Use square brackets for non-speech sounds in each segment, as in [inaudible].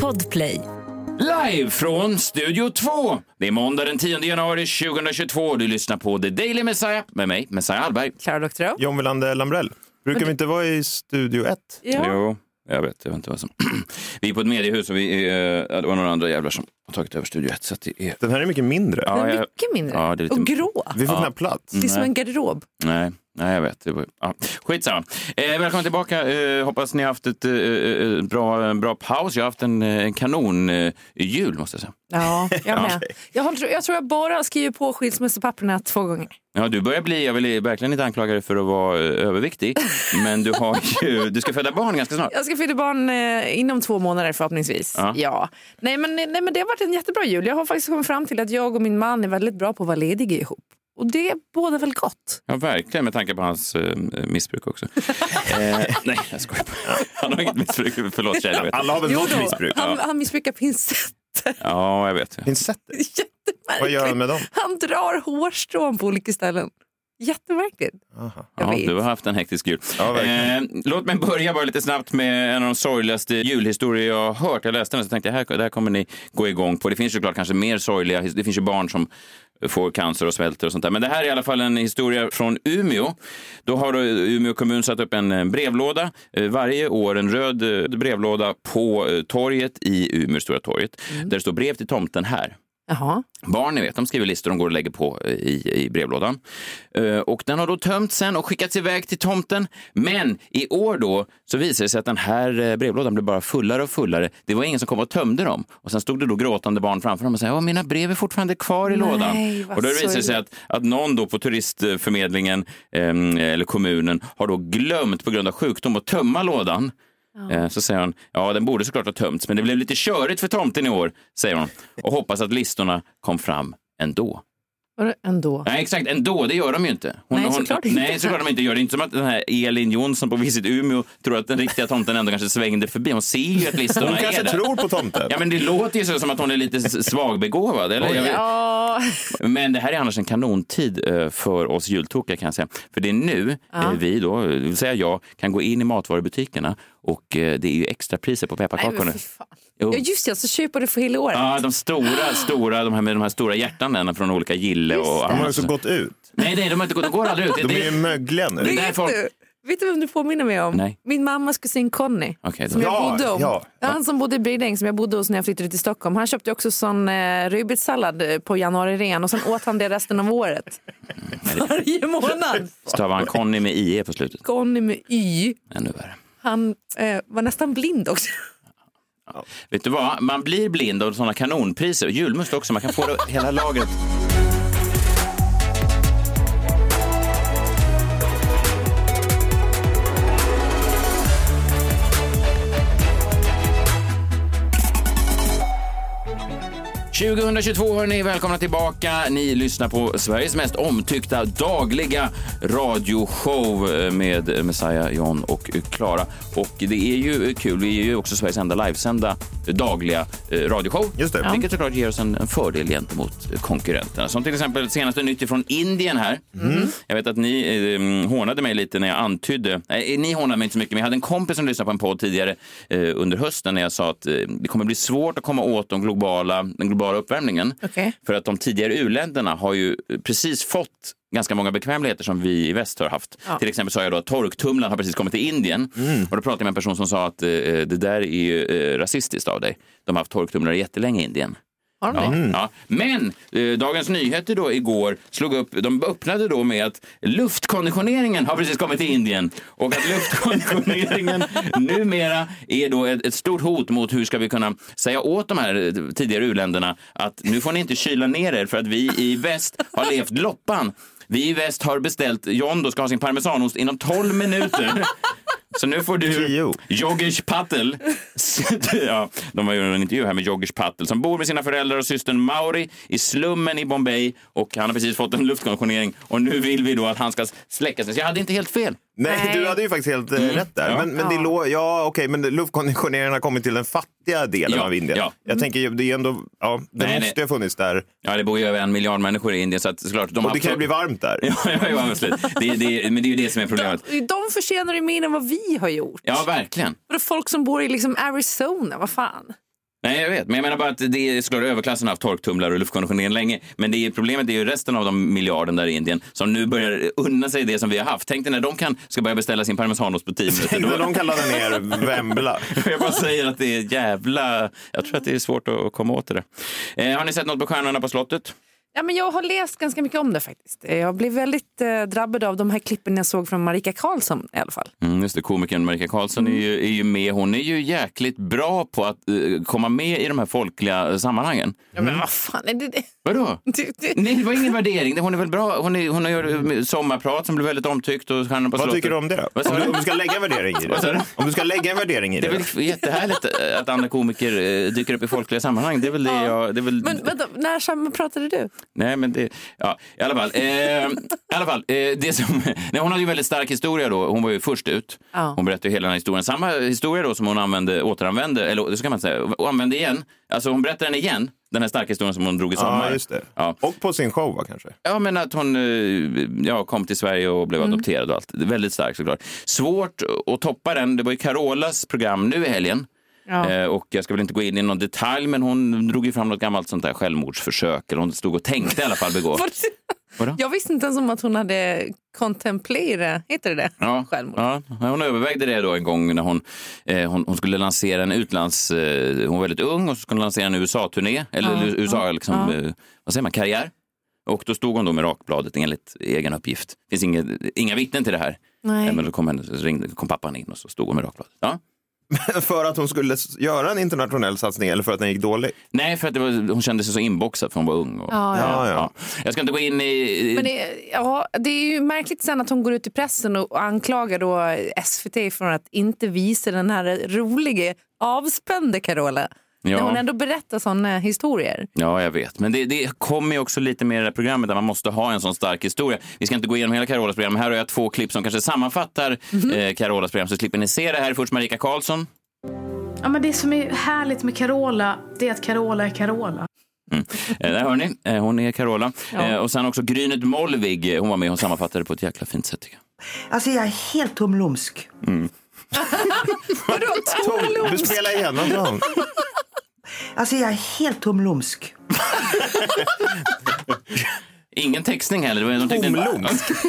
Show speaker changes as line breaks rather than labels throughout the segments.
Podplay.
Live från Studio 2. Det är måndag den 10 januari 2022. Du lyssnar på The Daily Messiah med mig, Messiah Hallberg.
Klara Doktorow.
John Wilander Lambrell. Brukar vi inte vara i Studio 1?
Ja.
Jo, jag vet, jag vet inte vad som... [clears throat] vi är på ett mediehus och vi är, eh, det var några andra jävlar som har tagit över Studio 1. Så att det är...
Den här är mycket mindre.
Ja,
Den är
jag-
mycket mindre.
Ja, det är lite-
Och grå.
Vi får
Ja.
knappt plats.
Det är som en garderob.
Nej, nej, jag vet. Det var, ja. Skitsamma. Eh, välkommen tillbaka. Eh, hoppas ni har haft ett eh, eh, bra, bra paus. Jag har haft en, eh, en kanon eh, jul, måste jag säga.
Ja, jag [laughs] med. Jag, har, jag tror jag bara har skrivit på skilsmässopapperna två gånger.
Ja, du börjar bli, jag vill verkligen inte anklaga dig för att vara eh, överviktig, men du, har ju, du ska föda barn ganska snart.
Jag ska föda barn eh, inom två månader förhoppningsvis.
Ja.
Nej, men, nej, men det har varit en jättebra jul. Jag har faktiskt kommit fram till att jag och min man är väldigt bra på att vara lediga ihop. Och det båda väl gott.
Ja, verkligen, med tanke på hans eh, missbruk också. [laughs] eh, nej, jag skojar bara. Han har inget missbruk. Förlåt, tjejer. jag vet.
Alla har väl något missbruk?
han, han missbrukar pincett.
Ja, jag vet.
Pincetter? [laughs]
Jättemärkligt.
Vad gör han med dem?
Han drar hårstrån på olika ställen. Jättemärkligt.
Aha.
Ja, du har haft en hektisk jul.
Ja,
eh, låt mig börja bara lite snabbt med en av de sorgligaste julhistorier jag har hört. Jag läste den så tänkte jag, här, det här kommer ni gå igång på. Det finns ju såklart kanske mer sorgliga, det finns ju barn som får cancer och svälter och sånt där. Men det här är i alla fall en historia från Umeå. Då har då Umeå kommun satt upp en eh, brevlåda. Eh, Varje år en röd eh, brevlåda på torget i Umeå, Stora torget. Där det står brev till tomten här.
Jaha.
Barn, ni vet, de skriver listor de går och lägger på eh, i, i brevlådan. Eh, och den har då tömts sen och skickats iväg till tomten. Men i år då så visade det sig att den här eh, brevlådan blev bara fullare och fullare. Det var ingen som kom och tömde dem. Och sen stod det då gråtande barn framför dem och sa mina brev är fortfarande kvar i
Nej,
lådan. Och då visade det sig att, att någon då på turistförmedlingen ehm, eller kommunen har då glömt på grund av sjukdom att tömma lådan. Eh, Så säger hon, ja den borde såklart ha tömts, men det blev lite körigt för tomten i år, säger hon. Och hoppas att listorna kom fram ändå.
Vadå ändå?
Nej, exakt, ändå, det gör de ju inte.
Nej, såklart inte.
Nej, såklart de inte gör. Det är inte som att den här Elin Jonsson på Visit Umeå tror att den riktiga tomten ändå kanske svängde förbi. Hon ser ju att listorna
Hon
är
kanske
där.
tror på tomten.
Ja, men det låter ju så som att hon är lite svagbegåvad. Eller? Jag vet-
Ja,
men det här är annars en kanontid eh, för oss jultokiga kan jag säga. För det är nu eh, vi då, det vill säga jag, kan gå in i matvarubutikerna och eh, det är ju extra priser på pepparkakor nu.
Ja just det, så köper du för hela året.
Ja, de stora, stora, de här med de här stora hjärtanden från olika gille och.
De har
annat.
ju så gått ut.
Nej, nej, de har inte gått, de går aldrig ut.
De är ju
det,
mögliga nu.
Det
vet,
folk-
du, vet du vem du påminner mig om?
Nej.
Min mammas kusin Conny.
Då-
som jag
Ja,
bodde om.
ja.
Han som bodde i Bredäng som jag bodde hos när jag flyttade till Stockholm. Han köpte också sån eh, rödbetssallad eh, på januari-rean och sen åt han det resten av året. Varje månad.
stavar han Conny med IE på slutet.
Conny med Y.
Ännu värre.
Han eh, var nästan blind också.
Vet du vad, man blir blind av sådana kanonpriser. Julmust också, man kan få det hela lagret. –2022 hörni, välkomna tillbaka. Ni lyssnar på Sveriges mest omtyckta dagliga radioshow eh, med Messiah, John och Klara. Och det är ju kul, vi är ju också Sveriges enda livesända dagliga eh, radioshow.
Just det.
Vilket såklart ger oss en, en fördel gentemot konkurrenterna. Som till exempel senaste nytt från Indien här. Jag vet att ni eh, hånade mig lite när jag antydde, nej ni hånade mig inte så mycket, men jag hade en kompis som lyssnade på en podd tidigare eh, under hösten när jag sa att eh, det kommer bli svårt att komma åt de globala, den globala uppvärmningen.
Okej.
För att de tidigare u-länderna har ju precis fått ganska många bekvämligheter som vi i väst har haft.
Ja.
Till exempel sa jag då att torktumlaren har precis kommit till Indien. Och då pratade jag med en person som sa att eh, det där är ju eh, rasistiskt av dig. De har haft torktumlare jättelänge i Indien.
Har de
Ja,
det?
ja. Men eh, Dagens Nyheter då igår slog upp, de öppnade då med att luftkonditioneringen har precis kommit till Indien och att luftkonditioneringen [laughs] numera är då ett, ett stort hot mot hur ska vi kunna säga åt de här eh, tidigare u-länderna att nu får ni inte kyla ner er för att vi i väst har levt loppan. Vi i väst har beställt, John då ska ha sin parmesanost inom 12 minuter. Så nu får du. Yogesh Patel. [laughs] ja, de har ju en intervju här med Yogesh Patel som bor med sina föräldrar och systern Mauri i slummen i Bombay och han har precis fått en luftkonditionering och nu vill vi då att han ska släcka sig. Så jag hade inte helt fel.
Nej,
Nej.
du hade ju faktiskt helt eh, rätt där.
Ja.
Men, men, det
Ja.
lå- ja, okej, men luftkonditioneringen har kommit till den fattiga delen
Ja,
av Indien.
ja.
Jag tänker, ju, det är ändå, ja, det
Nej,
måste ju ha funnits där.
Ja, det bor ju över en miljard människor i Indien så att såklart. De
Och
har
det kan ju bli varmt där. [laughs]
Ja, ja, ja, absolut. Det, det, men det är ju det som är problemet.
De förtjänar ju mer än vad vi har gjort.
Ja, verkligen.
För folk som bor i liksom Arizona, vad fan.
Nej, jag vet. Men jag menar bara att det är såklart överklassen har haft torktumlare och luftkonditionering länge. Men det är, problemet är ju resten av de miljarden där i Indien som nu börjar unna sig det som vi har haft. Tänk dig när de kan, ska börja beställa sin parmesanost på 10 minuter. [laughs] Då,
de kan ladda ner Vembla. [laughs]
jag bara säger att det är jävla... Jag tror att det är svårt att komma åt det där. Eh, har ni sett något på Stjärnorna på slottet?
Ja, men jag har läst ganska mycket om det faktiskt. Jag blev väldigt eh, drabbad av de här klippen jag såg från Marika Karlsson i alla fall.
Mm, just det, komikern Marika Karlsson är, ju, är ju med. Hon är ju jäkligt bra på att eh, komma med i de här folkliga sammanhangen.
Ja, men vad fan är det? det?
Vadå? [laughs] Nej, det var ingen värdering. Hon är väl bra. Hon, är, hon har sommarprat som blev väldigt omtyckt. Och på
Vad
slottet.
tycker du om det då? Om du, om du ska lägga en värdering i det. Om du ska lägga en värdering i
Det är
det.
väl jättehärligt eh, att andra komiker eh, dyker upp i folkliga sammanhang. Det är väl det jag... Det är väl...
Men vänta, när sammanpratade du?
Nej, men det... Ja, i alla fall. Eh, I alla fall eh, det som, [laughs] nej, hon hade ju väldigt stark historia då. Hon var ju först ut.
Ja.
Hon berättade hela den här historien. Samma historia då som hon använde, återanvände, eller så kan man säga, och använde igen. Alltså hon berättar den igen, den här starka historien som hon drog i sommar.
Ja, just det.
Ja.
Och på sin show va, kanske?
Ja, men att hon eh, ja, kom till Sverige och blev adopterad och allt. Väldigt starkt såklart. Svårt att toppa den. Det var ju Carolas program nu i helgen.
Ja.
Eh, och jag ska väl inte gå in i någon detalj, men hon drog ju fram något gammalt sånt där självmordsförsök. Eller hon stod och tänkte i alla fall begå. [laughs] Vadå?
Jag visste inte ens om att hon hade kontemplerat, heter det det?
Ja,
Självmord.
ja, hon övervägde det då en gång när hon, eh, hon, hon skulle lansera en utlands... Eh, hon var väldigt ung och så skulle lansera en USA-turné, eller USA, liksom, Eh, vad säger man, karriär. Och då stod hon då med rakbladet enligt egen uppgift. Det finns inga, inga vittnen till det här.
Nej.
Eh, men då kom, henne, ringde, kom pappan in och så stod hon med rakbladet. Ja. [laughs]
för att hon skulle göra en internationell satsning eller för att den gick dåligt?
Nej, för att det var, hon kände sig så inboxad för hon var ung. Och,
Ja, ja.
Ja, ja.
Jag ska inte gå in i...
Men det, ja, det är ju märkligt sen att hon går ut i pressen och anklagar då SVT för att inte visa den här roliga avspände Carola.
Ja.
När hon ändå berättar sådana historier.
Ja, jag vet. Men det, det kommer ju också lite mer i det här programmet där man måste ha en sån stark historia. Vi ska inte gå igenom hela Carolas program. Här har jag två klipp som kanske sammanfattar eh, Carolas program. Så slipper ni se det här. Först Marika Karlsson.
Ja, men det som är härligt med Carola, det är att Carola är Carola.
Eh, där hör ni. Eh, hon är Carola.
Ja.
Eh, och sen också Grynet Molvig. Hon var med och sammanfattade på ett jäkla fint sätt jag.
Alltså jag är helt tomlumsk. [laughs]
Vadå
Tom, du spelar igen, vad sa hon?
Alltså jag är helt tomlumsk.
Ingen textning heller.
Tomlumsk? [laughs]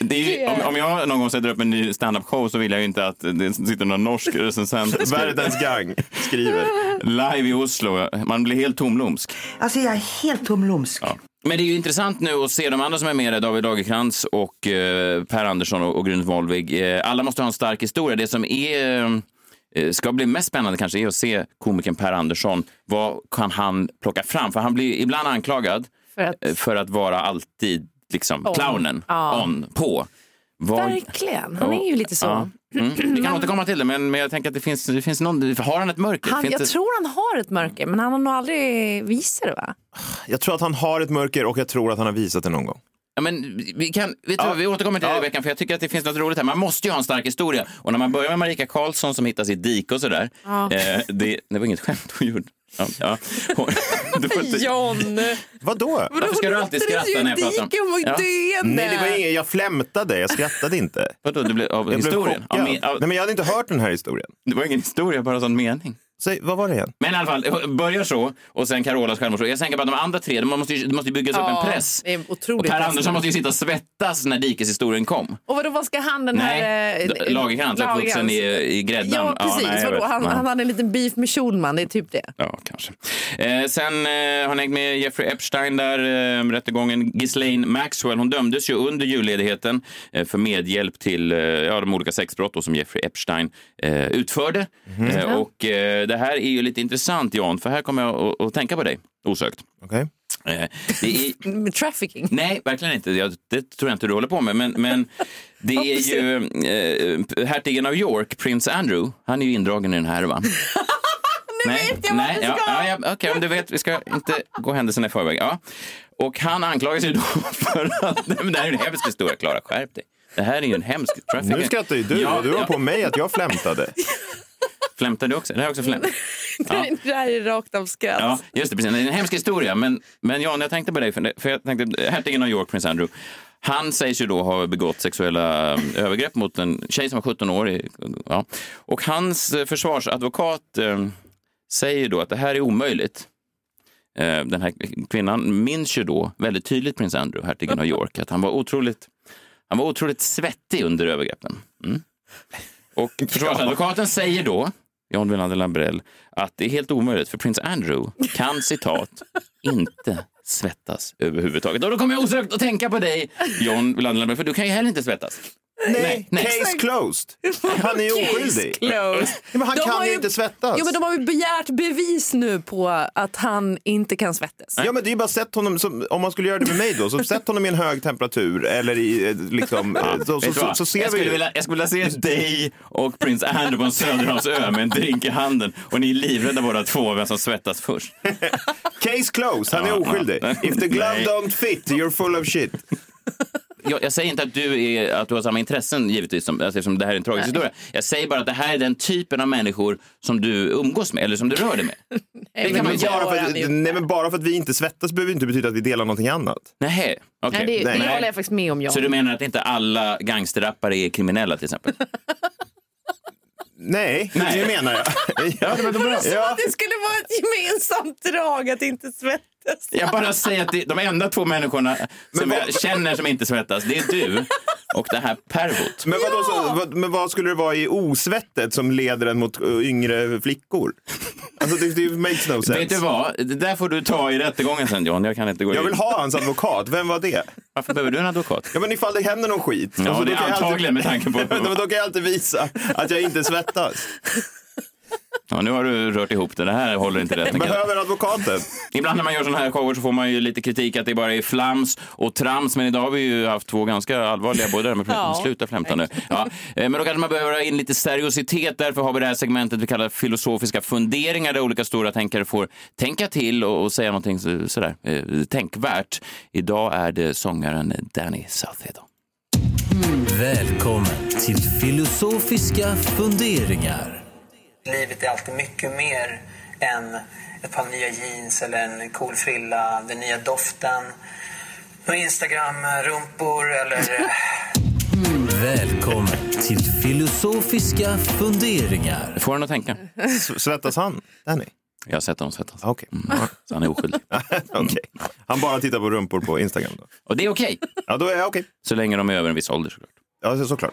Det, ju, om, om jag någon gång sätter upp en ny standup-show så vill jag ju inte att det sitter någon norsk recensent [laughs]
Världens gang skriver.
live i Oslo. Man blir helt tomlumsk.
Alltså jag är helt tomlumsk.
Ja. Men det är ju intressant nu att se de andra som är med, David Lagerkrantz och eh, Per Andersson och, och Grynet Molvig. Eh, alla måste ha en stark historia. Det som är, eh, ska bli mest spännande kanske är att se komikern Per Andersson. Vad kan han plocka fram? För han blir ibland anklagad
För att-
eh, för att vara alltid liksom
On.
clownen,
Ja.
on, på. Vad-
Verkligen, han är ju lite så.
Ja. Mm. Vi kan återkomma till det, men, men jag tänker att det finns, det finns någon... Har han ett mörker?
Han,
finns
jag
det...
tror han har ett mörker, men han har nog aldrig visat det va?
Jag tror att han har ett mörker och jag tror att han har visat det någon gång.
Ja, men vi, kan, vet du, vad, vi återkommer till det i veckan för jag tycker att det finns något roligt här. Man måste ju ha en stark historia. Och när man börjar med Marika Karlsson som hittas i dike och sådär. Eh, det, det var inget skämt hon gjorde. Ja, ja. Hon, [laughs] du får inte,
John!
Vadå?
varför ska du alltid skratta när jag pratar om... Ja.
Nej, det var inget, jag flämtade, jag skrattade inte.
Vadå, det blev av
Jag blev
historien?
chockad.
Av, me- av,
Nej, men jag hade inte hört den här historien.
det var ingen historia, bara sån mening.
Säg, vad var det igen?
Men i alla fall, börjar så och sen Carolas självmordsfråga. Jag tänker bara de andra tre, de måste ju, det måste ju byggas upp en press.
Det är
Och
otroligt
Per
press.
Andersson måste ju sitta och svettas när dikeshistorien kom.
Och vadå, vad ska han den
Nej,
här... eh,
Lagerkrantz, uppvuxen i, i gräddan.
Ja, precis.
nej, jag
vadå? Han,
Nej.
han hade en liten beef med Schulman, det är typ det.
Ja, kanske. Eh, sen eh, har ni hängt med Jeffrey Epstein där, eh, rättegången. Ghislaine Maxwell, hon dömdes ju under julledigheten eh, för medhjälp till eh, ja, de olika sexbrott då som Jeffrey Epstein eh, utförde. Eh, och eh, det här är ju lite intressant, Jan, för här kommer jag att, att tänka på dig, osökt. Eh, det är, [laughs]
trafficking.
Nej, verkligen inte. Jag, det tror jag inte du håller på med. Men, men [laughs] det är ju eh, hertigen av York, prins Andrew, han är ju indragen i den här härvan. [laughs]
Nu vet jag
nej,
vad
ja,
det ska!
ja, ja, Okej, om du vet, vi ska inte gå händelserna i förväg. Ja. Och han anklagas ju då [laughs] för att... Nej, men det här är en hemsk historia, Klara. Skärp dig. Det här är ju en hemsk trafficking.
Nu skrattar ju du
Ja,
du var
ja.
på mig att jag flämtade.
Flämtar du också? Det här är också flämt. [laughs] Ja.
Det här är rakt av skratt.
Ja, just det. Precis. Det är en hemsk historia. Men, men Jan, jag tänkte på dig, för, det- för jag tänkte, hertigen av York, prins Andrew, han sägs ju då ha begått sexuella um, övergrepp mot en tjej som var 17 år. Ja. Och hans eh, försvarsadvokat eh, säger då att det här är omöjligt. Eh, den här kvinnan minns ju då väldigt tydligt prins Andrew, hertigen av York, att han var otroligt, han var otroligt svettig under övergreppen. Mm. Och [laughs] försvarsadvokaten säger då, John Wilander Lambrell, att det är helt omöjligt för prins Andrew kan citat inte svettas överhuvudtaget. Och då kommer jag osökt att tänka på dig, John Wilander Lambrell, för du kan ju heller inte svettas.
Nej,
nej.
case closed. Han är ju oskyldig. Ja, men han
De
kan ju
ju-
inte svettas.
Jo, men de har ju begärt bevis nu på att han inte kan svettas.
Ja, men det är bara sätt honom, som, om man skulle göra det med mig då, så sätt honom i en hög temperatur eller i eh, liksom, eh, så, så, så, så ser
jag,
vi
vilja, jag skulle vilja se dig och prins Andrew på en Söderhavsö med en drink i handen och ni är livrädda båda två vem som svettas först.
Case closed, han är
Ja,
oskyldig.
ja.
If the glove
Nej.
don't fit, you're full of shit.
Jag, jag säger inte att du, är, att du har samma intressen givetvis, som, alltså, eftersom det här är en tragisk historia. Jag säger bara att det här är den typen av människor som du umgås med eller som du rör dig med. [laughs] det kan man
bara, för att, nej, men bara för att vi inte svettas behöver inte betyda att vi delar någonting annat.
Nej, okej.
Nej, det, det
Nej.
håller jag faktiskt med om, John.
Så du menar att inte alla gangsterrappare är kriminella till exempel? [laughs]
Nej,
Nej.
det menar jag. [laughs]
Ja, det var bra.
Ja.
Det skulle vara ett gemensamt drag att inte svettas.
Jag bara säger att det, de enda två människorna som
vad-
jag känner som inte svettas, det är du och det här pervot.
Men, vadå, så, vad, men vad skulle det vara i osvettet som leder en mot uh, yngre flickor? Alltså det, det makes no sense.
Vet du vad? Det där får du ta i rättegången sen John. Jag kan inte gå
Jag
in.
vill ha hans advokat. Vem var det?
Varför behöver du en advokat?
Ja, men ifall det händer någon skit.
Ja,
alltså,
det är antagligen med tanke på- [laughs]
Men då kan jag alltid visa att jag inte svettas.
Ja, nu har du rört ihop det. Det här håller inte rätt.
Behöver advokaten.
Ibland när man gör sådana här shower så får man ju lite kritik att det bara är flams och trams. Men idag har vi ju haft två ganska allvarliga, både där med
Ja.
sluta flämta nu. Ja. eh, Men då kanske man behöver ha in lite seriositet. Därför har vi det här segmentet vi kallar filosofiska funderingar där olika stora tänkare får tänka till och, och säga någonting så- sådär eh, tänkvärt. Idag är det sångaren Danny Saucedo.
Välkommen till filosofiska funderingar.
Livet är alltid mycket mer än ett par nya jeans eller en cool frilla, den nya doften, några Instagram-rumpor eller...
Välkommen till filosofiska funderingar.
Får en att tänka.
S- Svettas han? Danny?
Jag har sett honom svettas.
Okej.
Så han är oskyldig. [laughs]
Okej. Han bara tittar på rumpor på Instagram då?
Och det är okej.
Ja, då är jag okej.
Så länge de är över en viss ålder såklart.
Ja, så- såklart.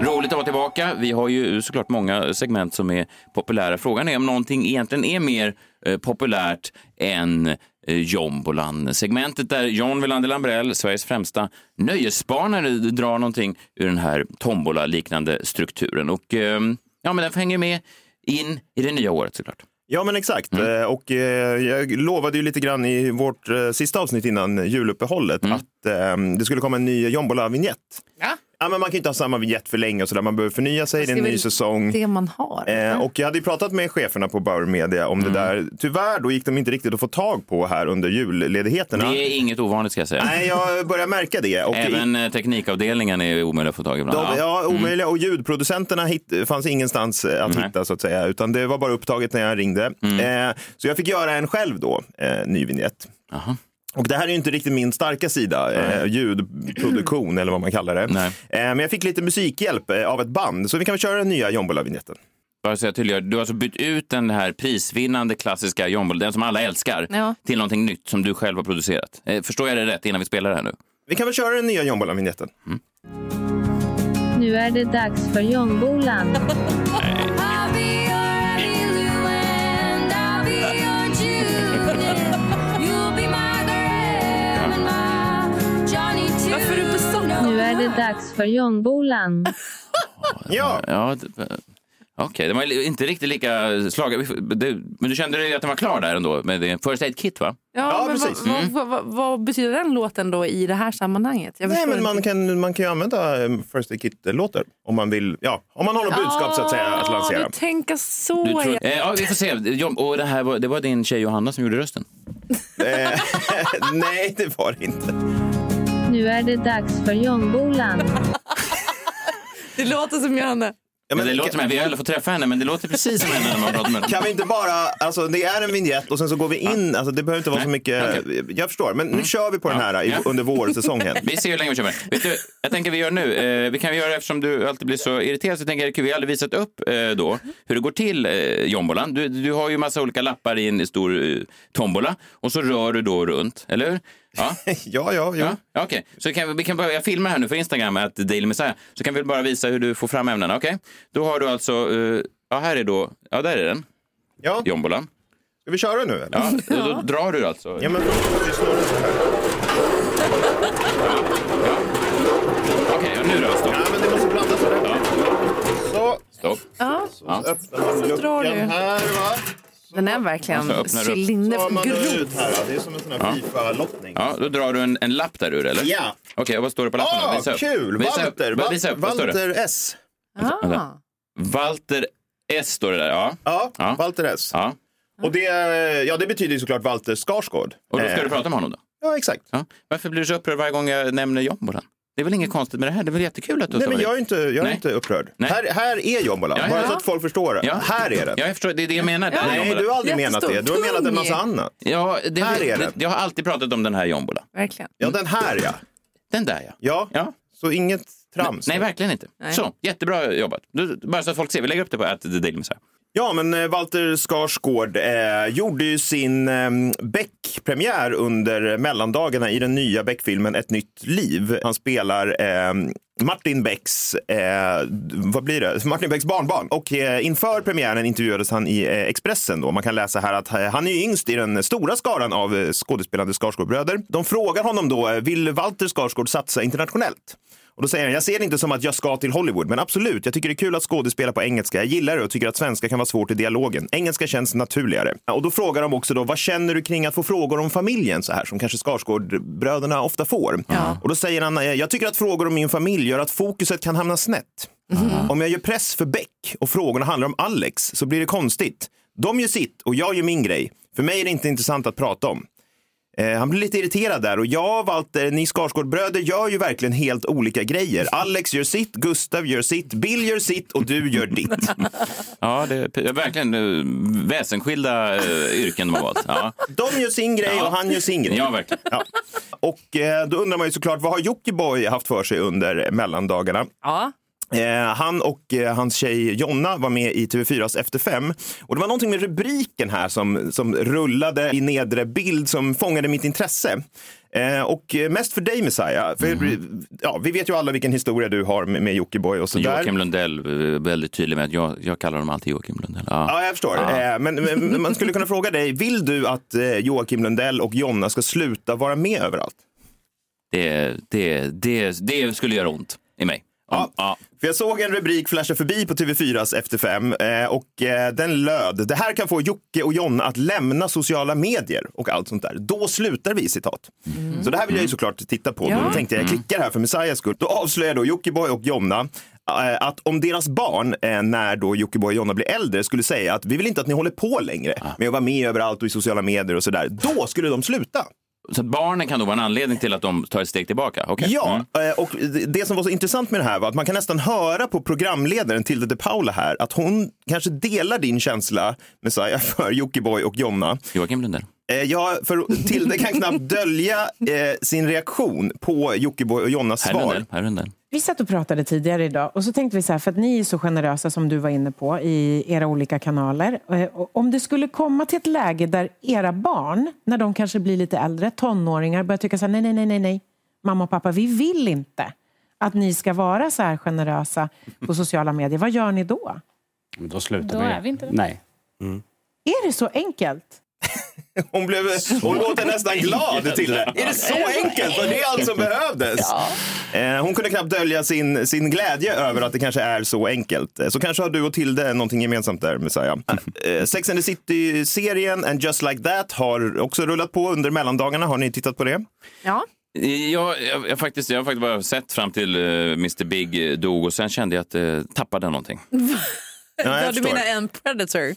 Roligt att vara tillbaka. Vi har ju såklart många segment som är populära. Frågan är om någonting egentligen är mer eh, populärt än eh, Jombolan. Segmentet där John Wilander Lambrell, Sveriges främsta nöjesspanare, drar någonting ur den här tombola-liknande strukturen. Och eh, ja, men den hänger med in i det nya året såklart.
Ja, men exakt.
Mm.
Eh, Och eh, jag lovade ju lite grann i vårt eh, sista avsnitt innan juluppehållet
Mm.
att det skulle komma en ny Jombola-vignett.
Ja.
Ja, men man kan ju inte ha samma vignett för länge och sådär. Man behöver förnya sig, det är en
Det är
ny säsong.
Det man har.
Eh, och jag hade ju pratat med cheferna på Bauer Media om
Mm.
det där. Tyvärr, då gick de inte riktigt att få tag på här under julledigheterna.
Det är inget ovanligt ska jag säga.
Nej, jag börjar märka det. Och
Även eh, teknikavdelningen är omöjlig att få tag i ibland.
de, ja,
Mm.
omöjliga. Och ljudproducenterna hit, fanns ingenstans eh, att
Nej.
hitta så att säga. Utan det var bara upptaget när jag ringde.
Mm.
Eh, så jag fick göra en själv då, eh, ny vignett.
Aha.
Och det här är ju inte riktigt min starka sida, eh, ljudproduktion eller vad man kallar det. Eh, men jag fick lite musikhjälp eh, av ett band, så vi kan väl köra den nya Jombola-vinjetten.
Bara så jag tydliggör, du har alltså bytt ut den här prisvinnande klassiska Jombola, den som alla älskar,
Ja.
till någonting nytt som du själv har producerat. Eh, Förstår jag det rätt innan vi spelar det här nu?
Vi kan väl köra den nya Jombola-vinjetten.
Nu är det dags för Jombolan. [laughs] Nu är det dags för Jombolan. [laughs]
Ja.
ja Okej, den var inte riktigt lika det- Men du kände att den var klar där ändå med det First Aid Kit va?
Ja, men
precis.
Vad,
Mm.
vad, vad, vad betyder den låten då i det här sammanhanget? Jag
Nej, men man kan, man kan ju använda eh, First Aid Kit-låtar om man vill. Ja, om man har något budskap så att säga att lansera.
Du tänker så.
Du tror,
ja.
eh, ja, vi får se. Och det, här var, det var din tjej Johanna som gjorde rösten? [laughs]
Eh, [laughs] Nej, det var det inte.
Nu är det dags för Jombolan.
Det låter som Johanna.
Ja, men det låter som henne. Vi har aldrig fått träffa henne, men det låter precis som henne när man pratar med henne.
Kan vi inte bara, alltså det är en vignett och sen så går vi in, alltså det behöver inte vara så mycket, jag förstår, men nu kör vi på den här i,
Ja.
under vårsäsongen.
Vi ser hur länge vi kör med. Vet du, jag tänker vi gör nu, eh, vi kan göra eftersom du alltid blir så irriterad så tänker jag, vi har aldrig visat upp eh, då hur det går till eh, jombolan. Du, du har ju massa olika lappar i en stor eh, tombola och så rör du då runt, eller hur? Ja, [laughs]
ja, ja, jo.
ja ja, Okej, så kan vi, kan börja filma här nu för Instagram, att Daily Messiah, så kan vi bara visa hur du får fram ämnena. Okej, då har du alltså, eh, ja här är då, ja där är den,
Ja.
jombolan.
Ska vi köra nu eller?
Ja, då, då drar du alltså.
Ja, men först måste vi snurra så här.
Okej, ja, nu då, stopp.
Ja, men det måste blandas ordentligt. Så,
Stopp.
Ja,
så öppnar man
Så drar du.
luckan här va.
Den är verkligen
Och så öppnar du upp.
cylinder
Så har man
grov.
ut här. Det är som en sån här
Ja.
Fifa-lottning.
Ja, då drar du en, en lapp där ur, eller?
Ja.
Okej, och vad står det på lappen?
Ah,
Visa upp.
kul!
Visa.
Walter,
Visa det?
Walter S.
Ah.
Walter S står det där, ja.
Ja,
Ja.
Walter S.
ja.
Och det, ja, det betyder ju såklart Walter Skarsgård.
Och då ska
Eh,
du prata med honom då?
Ja, exakt.
Ja. Varför blir du så upprörd varje gång jag nämner jombolan? Det är väl inget konstigt med det här? Det är väl jättekul att du
Nej, men jag är inte, jag är
Nej.
inte upprörd.
Nej.
Här, här är jombolan,
Ja,
bara
ja.
så att folk förstår det.
Ja.
Här är den.
Ja, jag förstår. Det är det jag menar. är
Nej, du har aldrig menat det. Du har menat en massa annat.
Ja, det,
Här är
det,
den.
Jag har alltid pratat om den här jombolan.
Verkligen.
Ja, den här ja.
Den där ja.
Ja,
Ja.
så inget trams.
Nej, verkligen inte.
Nej.
Så, jättebra jobbat. Du, bara så att folk ser. Vi lägger upp det på att The Daily Messiah.
Ja, men eh, Walter Skarsgård eh, gjorde ju sin eh, Beck-premiär under mellandagarna i den nya Beck-filmen Ett nytt liv. Han spelar eh, Martin Becks, eh, vad blir det? [laughs] Martin Becks barnbarn. Och eh, inför premiären intervjuades han i eh, Expressen. Då. Man kan läsa här att eh, han är yngst i den stora skaran av eh, skådespelande Skarsgårdbröder. De frågar honom då, eh, vill Walter Skarsgård satsa internationellt? Och då säger han, jag ser det inte som att jag ska till Hollywood, men absolut, jag tycker det är kul att skådespela på engelska. Jag gillar det och tycker att svenska kan vara svårt i dialogen. Engelska känns naturligare. Ja, Och då frågar de också då, vad känner du kring att få frågor om familjen så här, som kanske Skarsgårdbröderna ofta får? Och då säger han, "Eh, jag tycker att frågor om min familj gör att fokuset kan hamna snett. Om jag gör press för Beck och frågorna handlar om Alex så blir det konstigt. De gör sitt och jag gör min grej. För mig är det inte intressant att prata om. Eh, han blir lite irriterad där och jag, Walter, ni Skarsgårdbröder gör ju verkligen helt olika grejer. Alex gör sitt, Gustav gör sitt, Bill gör sitt och du gör ditt. [laughs]
Ja, det är verkligen uh, väsensskilda uh, yrken de har valt. Ja.
De gör sin grej och han gör sin grej.
Ja, verkligen.
Ja. Och eh, då undrar man ju såklart, vad har Jockiboi haft för sig under mellandagarna?
Ja.
Eh, han och eh, hans tjej Jonna var med i TV4s Efter fem. Och det var någonting med rubriken här som, som rullade i nedre bild som fångade mitt intresse. Eh, och mest för dig Messiah. För, ja, vi vet ju alla vilken historia du har med, med Jockiboi och sådär.
Joakim Lundell, väldigt tydlig med att jag, jag kallar honom alltid Joakim Lundell. Ja.
Ja, jag förstår.
Ja.
Eh, men, men man skulle kunna fråga dig, vill du att Joakim Lundell och Jonna ska sluta vara med överallt?
Det, det, det, det skulle göra ont i mig. Om, ja.
För jag såg en rubrik flasha förbi på TV4s Efter fem eh, och eh, den löd, det här kan få Jocke och Jonna att lämna sociala medier och allt sånt där. Då slutar vi, citat. Så det här vill jag ju såklart titta på.
Ja.
Då tänkte jag, jag klickar här för Messiahs skull. Då avslöjar då Jockiboi och Jonna eh, att om deras barn, när då Jockiboi och Jonna blir äldre, skulle säga att vi vill inte att ni håller på längre med att vara med överallt och i sociala medier och sådär, då skulle de sluta.
Så barnen kan då vara en anledning till att de tar ett steg tillbaka? Okej.
Ja,
Mm.
eh, och det- som var så intressant med det här var att man kan nästan höra på programledaren Tilde de Paula här att hon kanske delar din känsla, Messiah, [laughs] för Jockiboi och Jonna.
Joakim Lundell.
Eh, Ja, för Tilde kan knappt dölja eh, sin reaktion på Jockiboi och Jonnas
Herr
svar.
Lundell. Herr Lundell.
Vi satt och pratade tidigare idag och så tänkte vi så här, för att ni är så generösa som du var inne på i era olika kanaler. Eh, Om det skulle komma till ett läge där era barn, när de kanske blir lite äldre, tonåringar, börjar tycka så här, nej, nej, nej, nej, nej, mamma och pappa, vi vill inte att ni ska vara så här generösa på sociala medier. Vad gör ni då?
Men Då slutar
Då
vi.
är vi inte det.
Nej.
Är det så enkelt? [laughs]
Hon, blev, hon låter nästan glad till det. Är det så enkelt? Var det allt som behövdes? Eh, Hon kunde knappt dölja sin, sin glädje över att det kanske är så enkelt. Eh, Så kanske har du och Tilde någonting gemensamt där, Messiah. Eh, Sex and the City-serien And Just Like That har också rullat på under mellandagarna. Har ni tittat på det?
Ja.
Jag, jag, jag, faktiskt, jag har faktiskt bara sett fram till uh, Mr Big dog och sen kände jag att jag tappade någonting. [laughs]
Ja,
Ja, du menar en predator?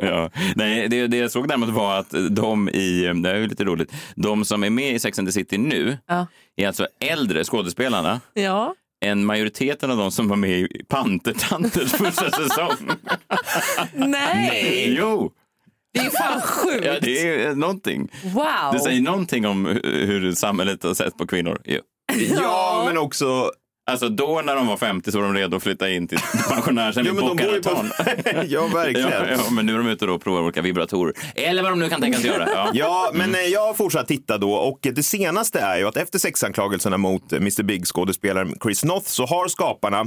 [laughs]
ja. Nej, det, det jag såg däremot var att de i, det är lite roligt, de som är med i Sex and the City nu
Ja.
är alltså äldre skådespelarna
Ja.
än majoriteten av de som var med i Pantertanters första säsong. [laughs]
Nej!
Jo!
Det är fan sjukt.
Ja, det är någonting.
Wow.
Det säger någonting om hur samhället har sett på kvinnor. Jo.
Ja, men också...
Alltså då när de var 50 så var de redo att flytta in till pensionärshem i Boca Raton.
Ja, verkligen. [laughs]
Ja, ja, men nu är de ute och provar olika vibratorer. Eller vad de nu kan tänkas göra. [laughs] Ja.
Ja, men eh, jag har fortsatt titta då och det senaste är ju att efter sexanklagelserna mot eh, Mr Big-skådespelaren Chris Noth så har skaparna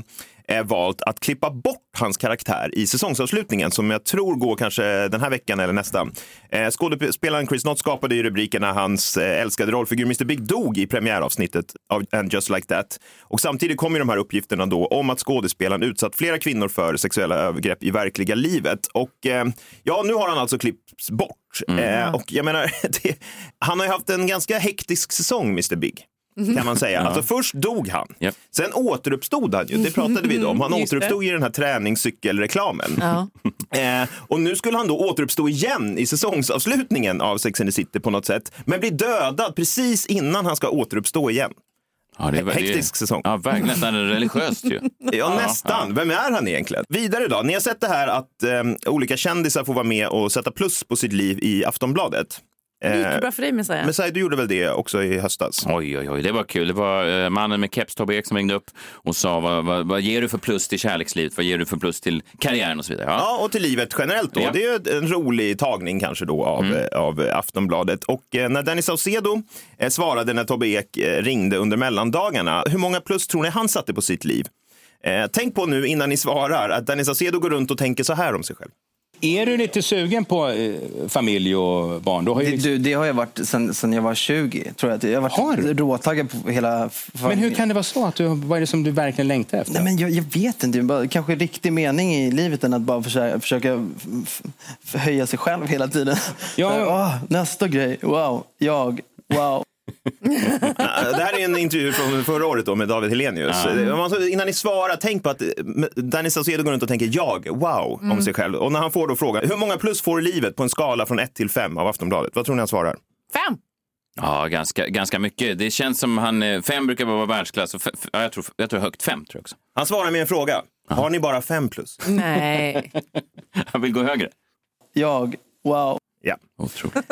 eh, valt att klippa bort hans karaktär i säsongsavslutningen som jag tror går kanske den här veckan eller nästa. Eh, skådespelaren Chris Noth skapade ju rubriken när hans eh, älskade rollfigur Mr Big dog i premiäravsnittet av And Just Like That. Och samtidigt kom ju de här uppgifterna då om att skådespelaren utsatt flera kvinnor för sexuella övergrepp i verkliga livet. Och eh, ja, nu har han alltså klippts bort. Eh, och jag menar, [laughs] det, han har ju haft en ganska hektisk säsong, Mr Big. Kan man säga. Alltså först dog han.
Japp.
Sen återuppstod han ju. Det pratade vi om. Han
Just det.
återuppstod i den här träningscykelreklamen. [laughs] Eh, och nu skulle han då återuppstå igen i säsongsavslutningen av Sex and the City på något sätt. Men blir dödad precis innan han ska återuppstå igen.
Ja, det är,
Hektisk säsong.
Ja, verkligen. Nästan religiöst ju. [laughs]
Ja, nästan. Vem är han egentligen? Vidare då. Ni har sett det här att eh, olika kändisar får vara med och sätta plus på sitt liv i Aftonbladet.
Det gick
Eh,
bra för dig Messiah.
men säg, du gjorde väl det också i höstas?
Oj, oj, oj, det var kul. Det var eh, mannen med keps, Tobbe Ek, som ringde upp och sa vad, vad, vad ger du för plus till kärlekslivet? Vad ger du för plus till karriären och så vidare? Ja.
Ja, och till livet generellt då.
Ja.
Det är en rolig tagning kanske då av,
Mm.
eh, av Aftonbladet. Och när Danny Saucedo svarade när Tobbe Ek ringde under mellandagarna, hur många plus tror ni han satte på sitt liv? Eh, tänk på nu innan ni svarar att Danny Saucedo går runt och tänker så här om sig själv.
Är du lite sugen på eh, familj och barn? Då har ju
Det, du, det har jag varit sen, sen jag var 20. Tror jag. Jag har
Har
varit
du?
råtaggad på hela f-
Men hur kan det vara så? Att du, vad är det som du verkligen längtar efter?
Nej, men jag, jag vet inte. Bara, kanske riktig mening i livet än att bara försöka, försöka höja sig själv hela tiden.
Ja.
Här, "Åh, nästa grej. Wow. Jag. Wow. [laughs]
Det här är en intervju från förra året då med David Helenius. Ska- Innan ni svarar, tänk på att Danny Saucedo går runt och tänker jag, wow, om sig själv. Och när han får då frågan, hur många plus får livet på en skala från 1 till 5 av Aftonbladet? Vad tror ni han svarar?
Fem!
Ja, ganska, ganska mycket. Det känns som han, eh, fem brukar vara världsklass. Och ja, jag, tror, jag tror högt fem, tror jag också.
Han svarar med en fråga. Har ni bara 5 plus?
Nej. [laughs]
Han vill gå högre.
Jag. Wow.
Ja.
Otroligt. [laughs]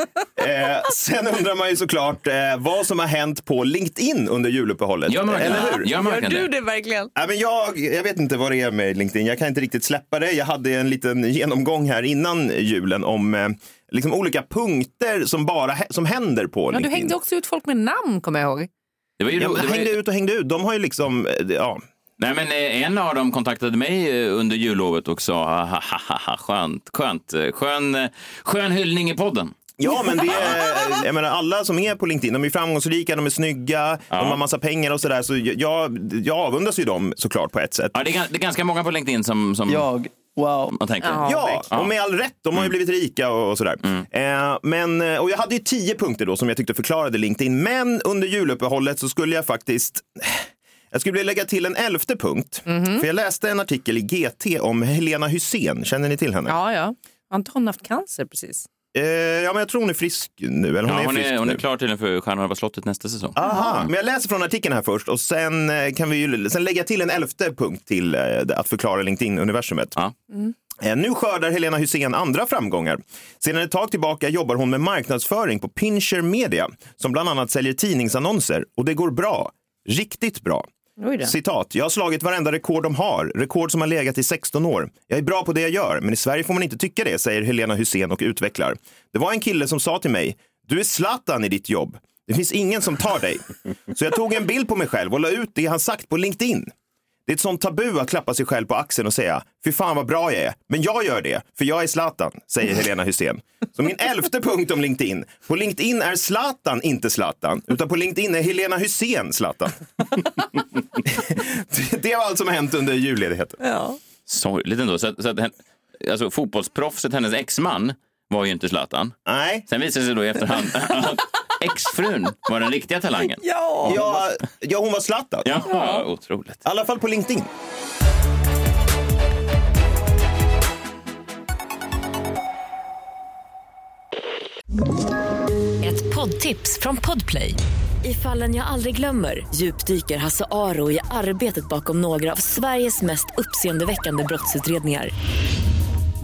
Eh, sen undrar man ju såklart eh, vad som har hänt på LinkedIn under juluppehållet.
Gör man
Eller hur?
Gör man
Gör du
det?
verkligen?
Ja, men jag, jag vet inte vad det är med LinkedIn. Jag kan inte riktigt släppa det. Jag hade en liten genomgång här innan julen om eh, liksom olika punkter som bara som händer på
Ja, du
LinkedIn.
hängde också ut folk med namn kommer jag ihåg.
Det var ju,
Ja,
det var
hängde ut och hängde ut. De har ju liksom, eh, ja.
Nej, men eh, en av dem kontaktade mig eh, under jullovet och sa ha, ha, ha, skönt, skönt, eh, skön, skön hyllning i podden.
Ja, men det är, jag menar, alla som är på LinkedIn, de är framgångsrika, de är snygga, de har massa pengar och sådär. Så jag, jag avundas ju dem såklart på ett sätt.
Ja, det, är, det är ganska många på LinkedIn som, som
Jag. Wow.
man tänker.
Ja, och med all rätt. De har ju blivit rika och, och sådär. Eh, men, och jag hade ju tio punkter då som jag tyckte förklarade LinkedIn. Men under juluppehållet så skulle jag faktiskt jag skulle vilja lägga till en elfte punkt. För jag läste en artikel i GT om Helena Hussein. Känner ni till henne?
Ja, ja. Har inte hon haft cancer precis?
Eh, ja, men jag tror hon är frisk nu. Eller hon
Ja,
är
hon,
frisk
är, hon är klar tydligen för Stjärnorna på slottet nästa säsong.
Aha, men jag läser från artikeln här först och sen eh, kan vi ju sen lägga till en elfte punkt till eh, att förklara LinkedIn-universumet. Eh, Nu skördar Helena Hussein andra framgångar. Sedan ett tag tillbaka jobbar hon med marknadsföring på Pincher Media som bland annat säljer tidningsannonser och det går bra. Riktigt bra. Citat, jag har slagit varenda rekord de har, rekord som har legat i 16 år. Jag är bra på det jag gör, men i Sverige får man inte tycka det, säger Helena Hussein och utvecklar. Det var en kille som sa till mig, du är Zlatan i ditt jobb. Det finns ingen som tar dig. Så jag tog en bild på mig själv och la ut det han sagt på LinkedIn. Det är ett sånt tabu att klappa sig själv på axeln och säga, fy fan vad bra jag är. Men jag gör det, för jag är Zlatan, säger Helena Hussein. Så min elfte punkt om LinkedIn. På LinkedIn är Zlatan inte Zlatan, utan på LinkedIn är Helena Hussein Zlatan. [laughs] Det var allt som har hänt under julledigheten.
Ja.
Sorgligt ändå. Så så att, alltså, fotbollsproffset, hennes exman, var ju inte Zlatan.
Nej.
Sen visade det sig då i efterhand att exfrun var den riktiga talangen.
Ja.
Ja, ja hon var Zlatan.
Ja, otroligt.
I alla fall på LinkedIn.
Ett poddtips från Podplay. I fallen jag aldrig glömmer djupdyker Hasse Aro i arbetet bakom några av Sveriges mest uppseendeväckande brottsutredningar.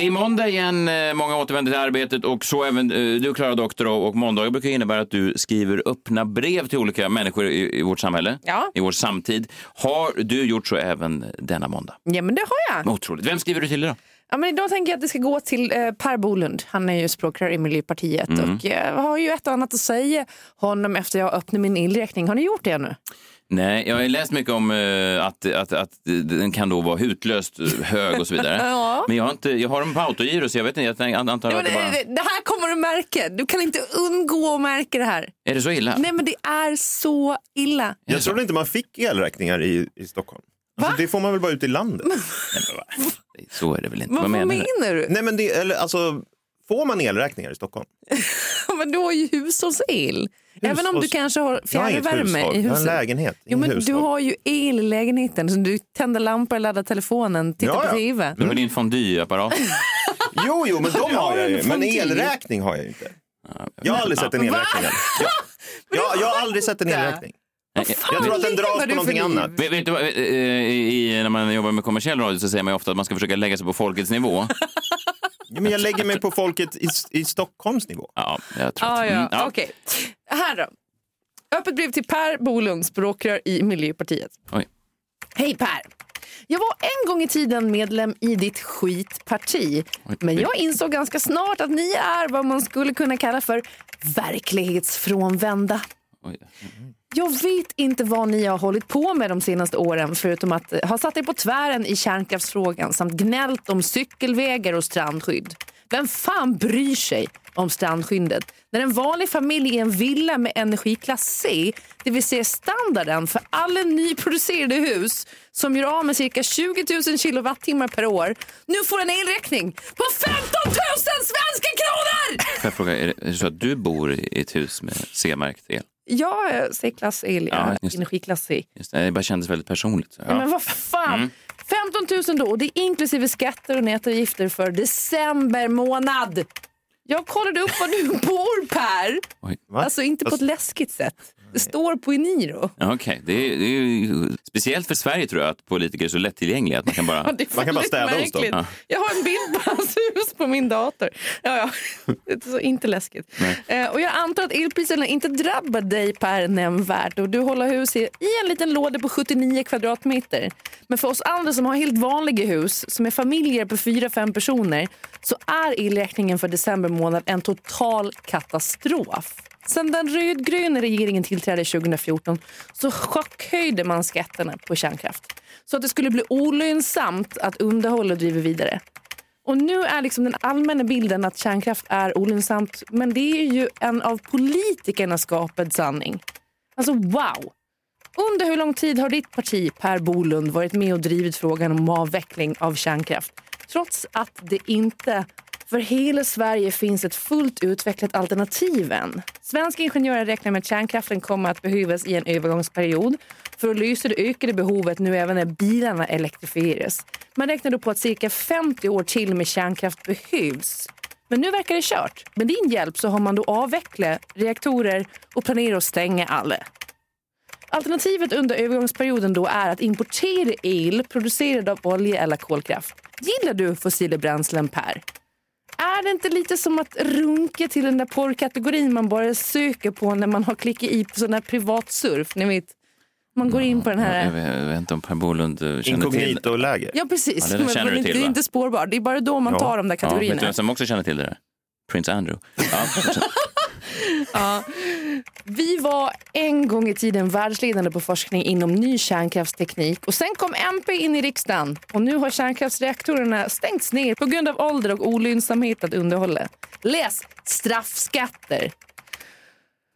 Det är måndag igen, eh, många återvänder till arbetet och så även eh, du Klara Doktor och måndagar brukar innebära att du skriver öppna brev till olika människor i, i vårt samhälle,
Ja.
i vår samtid. Har du gjort så även denna måndag?
ja, men det har jag.
Otroligt. Vem skriver du till idag?
Ja, men idag tänker jag att det ska gå till eh, Per Bolund. Han är ju språkrör i Miljöpartiet
Mm.
och eh, har ju ett och annat att säga honom efter jag öppnade min elräkning. Har ni gjort det ännu?
Nej, jag har läst mycket om eh, att, att, att den kan då vara hutlöst eh, hög och så vidare. [laughs]
Ja.
Men jag har, inte, jag har dem på autogiro så jag vet inte, jag antar att
men
det bara...
det, här kommer du märka. Du kan inte undgå att märka det här.
Är det så illa?
Nej, men det är så illa.
Jag trodde inte man fick elräkningar i, i Stockholm. Alltså, det får man väl bara ut i landet?
Så är det väl inte?
Vad menar du?
Nej, men det, eller, alltså, får man elräkningar i Stockholm? [laughs]
men du har ju hushållsel. Även om du kanske har fjärrvärme i
Jag har
huset.
en lägenhet,
Jo, men du har ju el i lägenheten. Så du tänder lampor, laddar telefonen, tittar
Ja, ja.
på tv.
Du har din fondyapparat. [laughs]
Jo, jo, men de har jag ju. Men elräkning har jag ju inte. Jag har aldrig sett en elräkning. [laughs] Jag, jag, jag har aldrig sett en elräkning. Jag tror att den dras på någonting annat.
Vet, vet du eh, i, när man jobbar med kommersiell radio så säger man ju ofta att man ska försöka lägga sig på folkets nivå. [laughs]
Ja, men jag lägger mig på folket i, i Stockholms nivå.
Ja, jag tror
Ah,
att-
ja.
Mm, ja.
Okej. Här då. Öppet brev till Per Bolund, språkrör i Miljöpartiet.
Oj.
Hej Per! Jag var en gång i tiden medlem i ditt skitparti. Men jag insåg ganska snart att ni är vad man skulle kunna kalla för verklighetsfrånvända. Jag vet inte vad ni har hållit på med de senaste åren förutom att eh, ha satt er på tvären i kärnkraftsfrågan samt gnällt om cykelvägar och strandskydd. Vem fan bryr sig om strandskyddet när en vanlig familj i en villa med energiklass C, det vill säga standarden för alla nyproducerade hus som gör av med cirka 20 000 kilowattimmar per år, nu får en elräkning på 15 000 svenska kronor!
Får jag fråga, är det så att du bor i ett hus med C-märkt el?
Jag är C-klass el,
Ja,
ja, energiklass C.
Just det, det bara kändes väldigt personligt. Så,
Ja. Men vad fan!
Mm.
15 000 då, och det är inklusive skatter och nätavgifter för december månad. Jag kollade upp var du [laughs] bor Per.
Va?
Alltså inte på ett läskigt sätt. Det står på Eniro.
Ja, Okej, det, är, det är ju speciellt för Sverige tror jag att politiker är så lättillgängliga att man kan bara, [laughs]
Det är väldigt märkligt.
Ja.
Jag har en bild på hans hus på min dator. Ja, ja. Det är så inte läskigt. Eh, och jag antar att elpriserna inte drabbar dig per nämnvärt och du håller hus i, i en liten låda på 79 kvadratmeter. Men för oss andra som har helt vanliga hus, som är familjer på 4-5 personer, så är elräkningen för december månad en total katastrof. Sen den rödgröna regeringen tillträdde 2014 så chockhöjde man skatterna på kärnkraft så att det skulle bli olönsamt att underhålla och driva vidare. Och nu är liksom den allmänna bilden att kärnkraft är olönsamt men det är ju en av politikerna skapad sanning. Alltså wow! Under hur lång tid har ditt parti, Per Bolund, varit med och drivit frågan om avveckling av kärnkraft? Trots att det inte för hela Sverige finns ett fullt utvecklat alternativ än. Svenska ingenjörer räknar med att kärnkraften kommer att behövas i en övergångsperiod för att lösa det ökade behovet nu även när bilarna elektrifieras. Man räknar då på att cirka 50 år till med kärnkraft behövs. Men nu verkar det kört. Med din hjälp så har man då avvecklat reaktorer och planerar att stänga alla. Alternativet under övergångsperioden då är att importera el producerad av olja eller kolkraft. Gillar du fossila bränslen, Per? Är det inte lite som att runka till den där porrkategorin man bara söker på när man har klickat i på sån här privatsurf? Ni vet, man går in på den
Jag
här...
vet, jag vet inte om Per Bolund eh, känner till...
Inkognito-läge.
Ja, precis.
Ja, det
Men
känner du
det
till,
är
va?
inte spårbart. Det är bara då man tar de där
Ja, vet du
kategorierna.
vem som också känner till det där? Prins Andrew. Ja. [laughs] [laughs]
Ja. Vi var en gång i tiden världsledande på forskning inom ny kärnkraftsteknik och sen kom MP in i riksdagen och nu har kärnkraftsreaktorerna stängts ner på grund av ålder och olönsamhet att underhålla. Läs straffskatter.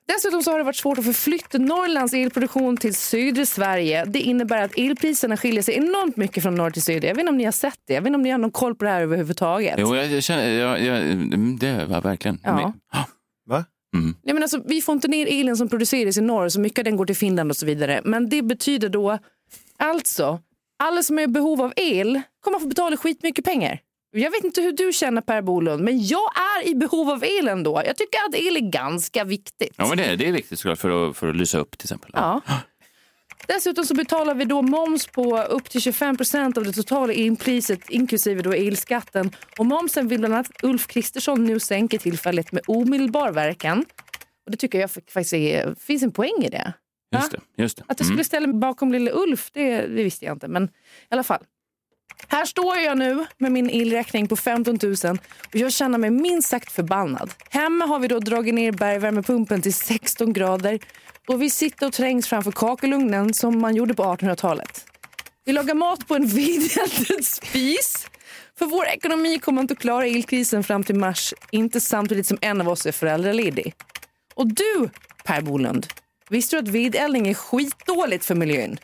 Dessutom så har det varit svårt att förflytta Norrlands elproduktion till södra Sverige. Det innebär att elpriserna skiljer sig enormt mycket från norr till söder. Jag vet inte om ni har sett det. Jag vet inte om ni har någon koll på det här överhuvudtaget.
Jo, jag, jag känner... Jag, jag, det var verkligen...
Ja. [gasps]
Va?
Mm.
Nej, men alltså, vi får inte ner elen som produceras i norr, så mycket av den går till Finland och så vidare. Men det betyder då alltså, alla som är i behov av el kommer att få betala skitmycket pengar. Jag vet inte hur du känner Per Bolund, men jag är i behov av el ändå. Jag tycker att el är ganska viktigt.
Ja, men det, det är viktigt såklart för att, för att lysa upp till exempel.
Ja. Dessutom så betalar vi då moms på upp till 25 procent av det totala elpriset inklusive då elskatten. Och momsen vill bland annat Ulf Kristersson nu sänka tillfälligt med omedelbar verkan. Och det tycker jag faktiskt är, finns en poäng i det.
Just det. Just det.
Att jag
Mm.
skulle ställa mig bakom lille Ulf, det, det visste jag inte. Men i alla fall. Här står jag nu med min elräkning på 15 000 och jag känner mig minst sagt förbannad. Hemma har vi då dragit ner bergvärmepumpen till 16 grader och vi sitter och trängs framför kakelugnen som man gjorde på 1800-talet. Vi lagar mat på en vedeldad spis. För vår ekonomi kommer inte att klara elkrisen fram till mars, inte samtidigt som en av oss är föräldraledig. Och du, Per Bolund, visste du att vedeldning är skitdåligt för miljön?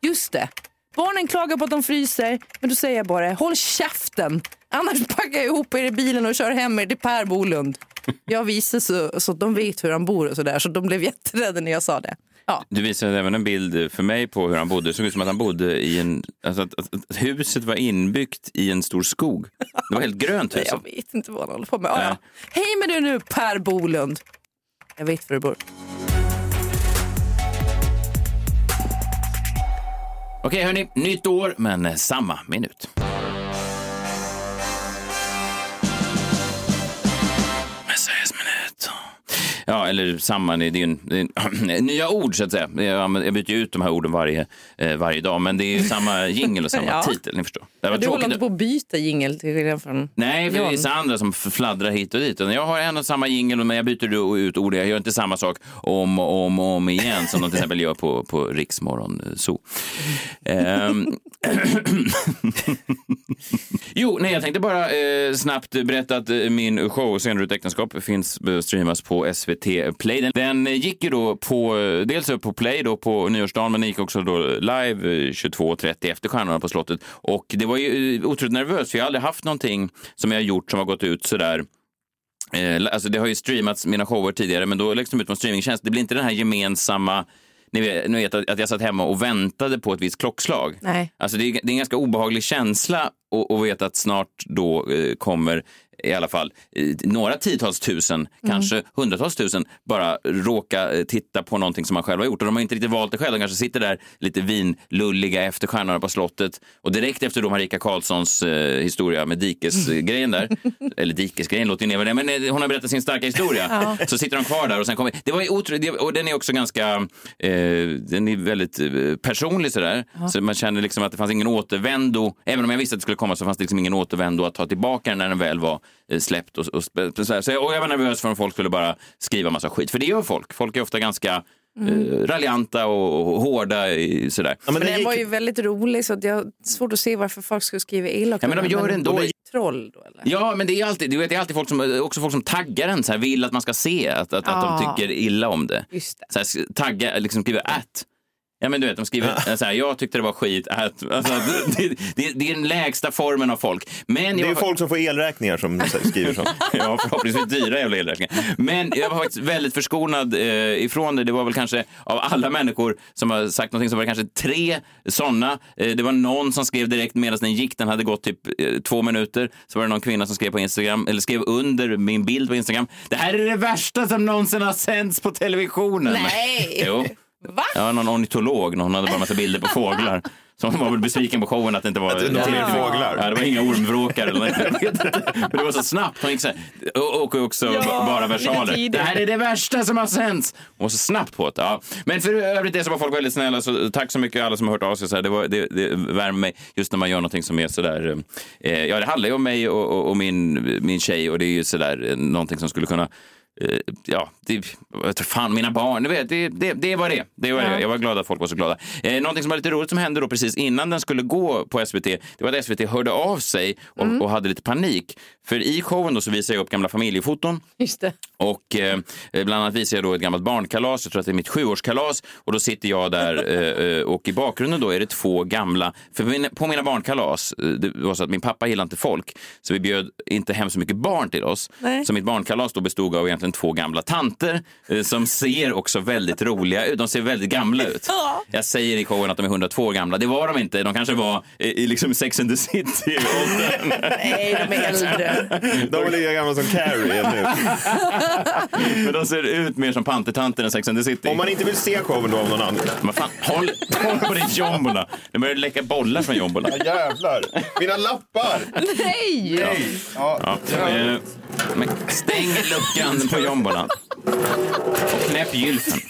Just det. Barnen klagar på att de fryser, men då säger jag bara håll käften. Annars packar jag ihop er i bilen och kör hem er till Per Bolund. Jag visar så, så att de vet hur han bor och sådär, så de blev jätterädda när jag sa det. Ja.
Du visade även en bild för mig på hur han bodde. Det såg ut som att han bodde i en... Alltså att, att, att huset var inbyggt i en stor skog. Det var helt grönt hus. [laughs]
Jag vet inte vad han håller på med. Ja, ja. Hej med dig nu Per Bolund. Jag vet var du bor.
Okej, hörni. Nytt år, men samma minut. Ja, eller samma. Det är ju [clears throat] nya ord, så att säga. Jag, jag byter ut de här orden varje, eh, varje dag, men det är ju samma [laughs] jingel och samma
Ja.
titel. Ni förstår. Det var
Du håller inte på att byta jingel till skillnad från
Nej, för det är vissa andra som fladdrar hit och dit. Jag har en och samma jingel, men jag byter ut ord. Jag gör inte samma sak om och om, om igen som de till exempel gör på, på Riksmorgon Zoo. Ehm. [laughs] jo, nej, jag tänkte bara eh, snabbt berätta att eh, min show Scener ut äktenskap finns eh, streamas på SVT Play. Den, eh, gick ju då på, eh, dels upp på Play då på nyårsdagen, men den gick också då live eh, 22.30 efter Stjärnorna på slottet. Och det var ju eh, otroligt nervöst, för jag har aldrig haft någonting som jag har gjort som har gått ut sådär Eh, alltså det har ju streamats mina shower tidigare, men då läggs de ut på en streamingtjänst. Det blir inte den här gemensamma... Ni vet, ni vet att jag satt hemma och väntade på ett visst klockslag.
Nej.
Alltså det, är, det är en ganska obehaglig känsla att, att veta att snart då eh, kommer i alla fall några tiotals tusen, kanske hundratals tusen, bara råka eh, titta på någonting som man själv har gjort. Och de har inte riktigt valt det själv. De kanske sitter där lite vinlulliga efter Stjärnorna på slottet och direkt efter då Marika Karlssons eh, historia med dikesgrejen där, [laughs] eller dikesgrejen låter ju ner det, men eh, hon har berättat sin starka historia.
Ja.
Så sitter de kvar där och sen kommer... Det var otroligt, och den är också ganska, eh, den är väldigt eh, personlig sådär. Så man känner liksom att det fanns ingen återvändo, även om jag visste att det skulle komma så fanns det liksom ingen återvändo att ta tillbaka den när den väl var släppt. Och, och, sp- så, här. så jag, och jag var nervös för om folk skulle bara skriva massa skit, för det gör folk. Folk är ofta ganska eh, raljanta och, och hårda i, sådär.
men den var ju väldigt rolig så att jag har svårt att se varför folk skulle skriva elakt
Ja, men de gör det ändå.
troll då eller?
Ja, men det är alltid, du vet, det är alltid folk som, också folk som taggar en, så här, vill att man ska se att, att, att
Ja.
de tycker illa om det.
Just det.
Så här, tagga, liksom skriver at. Ja men du vet, de skriver så här, jag tyckte det var skit, at. Alltså, [laughs] det, det, det är den lägsta formen av folk. Men
Det är
jag
ju folk som får elräkningar som skriver så. [laughs]
ja, förhoppningsvis dyra jävla elräkningar. Men jag var faktiskt väldigt förskonad eh, ifrån det. Det var väl kanske av alla människor som har sagt någonting så var det kanske tre sådana. Eh, det var någon som skrev direkt medan den gick, den hade gått typ eh, två minuter. Så var det någon kvinna som skrev på Instagram, eller skrev under min bild på Instagram. Det här är det värsta som någonsin har sänts på televisionen.
Nej!
Jo.
Va?
Ja, någon ornitolog. Hon hade bara en massa bilder på [laughs] fåglar. Så hon var väl besviken på showen att det inte var...
Att det inte var fler fåglar.
Ja, det var inga ormvråkar eller något. Men det var så snabbt. Hon gick så här, och, också
Ja,
ba- bara versaler. Det här är det värsta som har sänts. Hon var så snabbt på det. Ja. Men för övrigt det så var folk väldigt snälla. Så tack så mycket alla som har hört av sig. Så här. Det, var, det, det värmer mig just när man gör någonting som är så där... Eh, ja, det handlar ju om mig och, och, och min, min tjej och det är ju så där eh, någonting som skulle kunna ja, det, vet fan, mina barn, vet, det, det, det var det. det, var det. Jag var glad att folk var så glada. Eh, någonting som var lite roligt som hände då precis innan den skulle gå på SVT, det var att SVT hörde av sig och,
Mm.
och hade lite panik. För i showen då så visade jag upp gamla familjefoton
Just det.
och eh, bland annat visar jag då ett gammalt barnkalas, jag tror att det är mitt sjuårskalas. Och då sitter jag där [laughs] eh, eh, och i bakgrunden då är det två gamla, för min, på mina barnkalas, eh, det var så att min pappa gillade inte folk, så vi bjöd inte hem så mycket barn till oss.
Nej.
Så mitt barnkalas då bestod av egentligen två gamla tanter eh, som ser också väldigt roliga ut. De ser väldigt gamla ut.
Ja.
Jag säger i showen att de är 102 år gamla. Det var de inte. De kanske var eh, i liksom Sex and the City-åldern.
Nej, de är äldre.
De är lika gamla som Carrie nu. [laughs]
Men de ser ut mer som pantertanter än Sex and the City.
Om man inte vill se showen då av någon annan.
Men fan, håll, håll på din jombola. Det börjar läcka bollar från jombola.
Ja, jävlar. Mina lappar!
Nej!
Ja.
Ja, eh, men stäng luckan på jombolan. Och knäpp gylfen.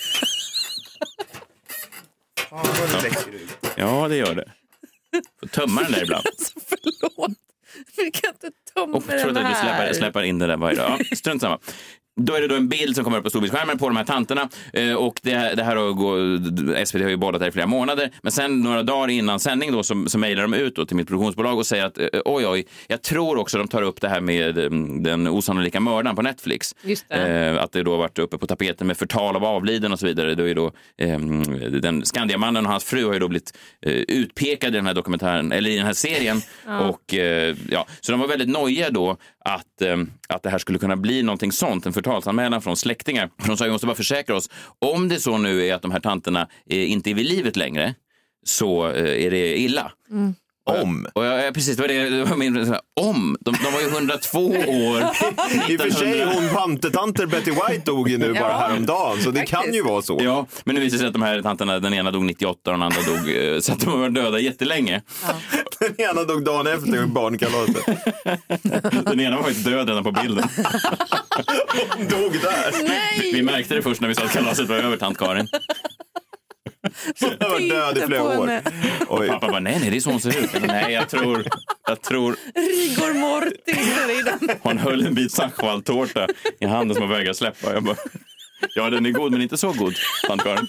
Ja, det gör det. Får tömma den där ibland. [laughs]
Förlåt. Vi kan inte tömma
tror
den
att du
här.
släpper, släpper in det där varje dag. Ja, strunt samma. Då är det då en bild som kommer upp på storbildsskärmen på de här tanterna. Eh, och det, det här har gå, SVT har ju bollat här i flera månader. Men sen några dagar innan sändning då så, så mejlar de ut då till mitt produktionsbolag och säger att eh, oj, oj, jag tror också de tar upp det här med eh, den osannolika mördaren på Netflix.
Det.
Eh, att det då varit uppe på tapeten med förtal av avliden och så vidare. Då är då, eh, den Skandiamannen och hans fru har ju då blivit eh, utpekade i den här dokumentären, eller i den här serien. [laughs]
Ja.
Och, eh, ja, så de var väldigt nojiga då att, eh, att det här skulle kunna bli någonting sånt, en förtalsanmälan från släktingar. De sa vi måste bara försäkra oss, om det så nu är att de här tanterna eh, inte är vid livet längre, så eh, är det illa.
Mm.
Om. Och jag, ja, precis, det var det, det var min, så här, om. De, de var ju 102 år. [laughs]
I och för sig, hon pantetanter Betty White dog ju nu [laughs] bara
Ja.
häromdagen, så det kan ju vara så.
Ja, men det visade sig att de här tanterna, den ena dog 98 och den andra dog, eh, så att de har varit döda jättelänge. [laughs]
Den ena dog dagen efter barnkalaset.
Den ena var faktiskt död redan på bilden.
Hon dog där.
Vi, vi märkte det först när vi sa att kalaset var över, tant Karin.
Har varit död i flera år.
Och pappa bara, nej, nej, det är så hon ser ut. Nej, jag tror, jag tror
Rigor mortis
hon höll en bit sachavaltårta i handen som hon vägrade släppa. Jag bara, ja, den är god, men inte så god, tant Karin.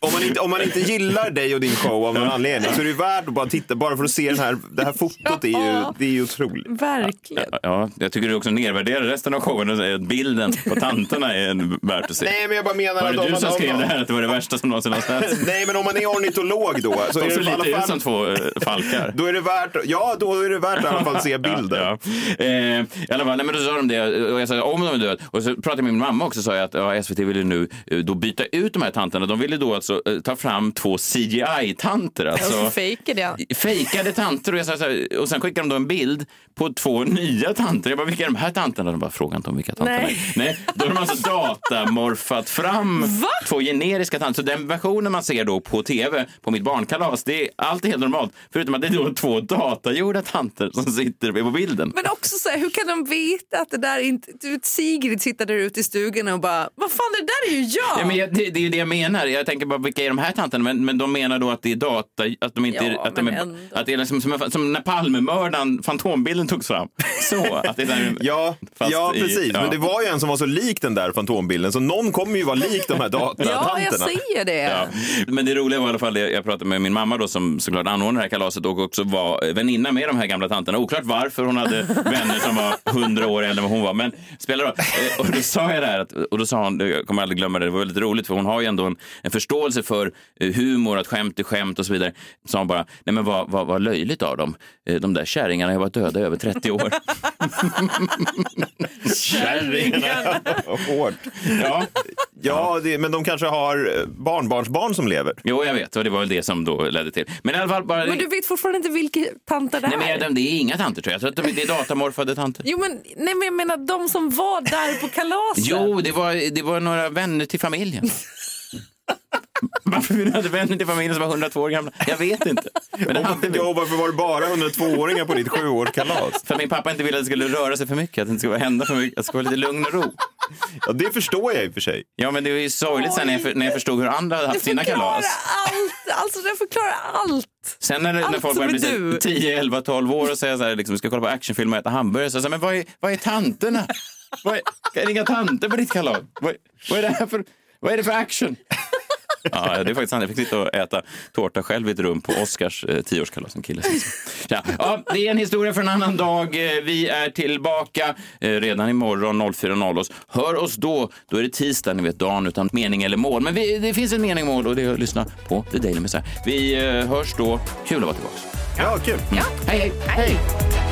Om man, inte, om man inte gillar dig och din show av någon anledning så är det ju värt att bara titta, bara för att se den här, det här fotot. är ju, det är ju otroligt.
Verkligen.
Ja, jag tycker du också nedvärderar resten av showen och säger att bilden på tanterna är värt att se.
Nej, men jag bara menar
Var
att
det du som
om
skrev
man-
det här att det var det värsta som någonsin har sänts? [laughs]
Nej, men om man är ornitolog då så är
De
det
ser lite ut
fall...
som två eh, falkar. [laughs]
Då är det värt, ja, då är det värt att i alla fall se [laughs] bilden.
Ja, ja. Eh, I alla fall, nej, men då sa de det och jag sa om de är döda. Och så pratade jag med min mamma också och sa jag att ja, SVT ville nu eh, då byta ut de här tanterna. De ville då alltså eh, ta fram två CGI-tanter. Alltså,
så fejkar det.
fejkade tanter och, jag sa så här, och sen skickade de då en bild på två nya tanter. Jag bara, vilka är de här tanterna? De bara, fråga inte om vilka tanter
Nej.
är. Nej, då har de alltså datamorfat fram [laughs] två generiska tanter. Så den versionen man ser då på tv på mitt barnkalas, det är allt är helt normalt. Förutom att det är då två datagjorda tanter som sitter på bilden.
Men också så här, hur kan de veta att det där inte... Du vet, Sigrid sitter där ute i stugan och bara, vad fan det där är ju jag!
Ja, men jag, det, det är ju det jag menar. Jag tänker bara, vilka är de här tanterna? Men, men de menar då att det är data, att de inte...
Ja,
att, de
men
är,
ändå.
att det är liksom som, som när Palmemördaren, Fantombilden togs fram. Så, att det är där,
Ja,
fast
ja
i-
precis.
ja.
Men det var ju en som var så lik den där fantombilden, så någon kommer ju vara lik de här [laughs]
Ja, jag
datatanterna.
ser det.
Ja. Men det roliga var i alla fall, det, jag pratade med min mamma då som såklart anordnade det här kalaset och också var väninna med de här gamla tanterna. Oklart varför hon hade [laughs] vänner som var hundra år äldre än vad hon var. Men spelar roll. Eh, Och då sa jag det här, att, och då sa hon, jag kommer aldrig glömma det, det var väldigt roligt för hon har ju ändå en, en förståelse för eh, humor, att skämt är skämt och så vidare. Sa hon bara, nej men vad, vad, vad löjligt av dem. Eh, De där kärringarna har varit döda i över 30 år. [laughs]
Kärringarna. [laughs] Hårt.
Ja,
Ja, det, men de kanske har eh, barnbarnsbarn som lever.
jo jag vet och det var väl det som då ledde till. Men i alla fall bara...
Men du vet fortfarande inte vilka tanter det
Nej, men
är?
det är inga tanter tror jag. Jag tror att de, det är datamorfade tanter.
Jo, men, nej, men jag menar de som var där på kalaset.
Jo, det var, det var några vänner till familjen. [laughs] Varför vi hade vänner till familjen som var 102 år gamla? Jag vet inte. Men det hade vi.
Ja, varför var det bara 102-åringar på ditt sjuårskalas?
För min pappa inte ville att det skulle röra sig för mycket, att det inte skulle hända för mycket, att det skulle vara lite lugn och ro.
Ja, det förstår jag i och för sig.
Ja, men det var ju sorgligt sen när jag, för- när jag förstod hur andra hade haft sina
förklarar
kalas.
allt. Alltså det förklarar allt.
Sen när, när
Allt
folk börjar bli så 10, 11, 12 år och säger så här, liksom, vi ska kolla på actionfilm och äta hamburgare. Så jag säger, men vad är, vad är tanterna? Vad är, är det inga tanter på ditt kalas? Vad, vad, är det här för, vad är det för action? Ja, det är faktiskt sant. Jag fick sitta och äta tårta själv i ett rum på Oscars eh, tioårskalas. En kille. som- Ja, ja, det är en historia för en annan dag. Eh, Vi är tillbaka eh, redan imorgon 04.00. oss. Hör oss då. Då är det tisdag, ni vet, dagen utan mening eller mål. Men vi, det finns en mening och mål och det är att lyssna på The Daily Messiah. Vi eh, hörs då. Kul att vara tillbaka.
Ja, kul.
Ja. Hej, hej. hej.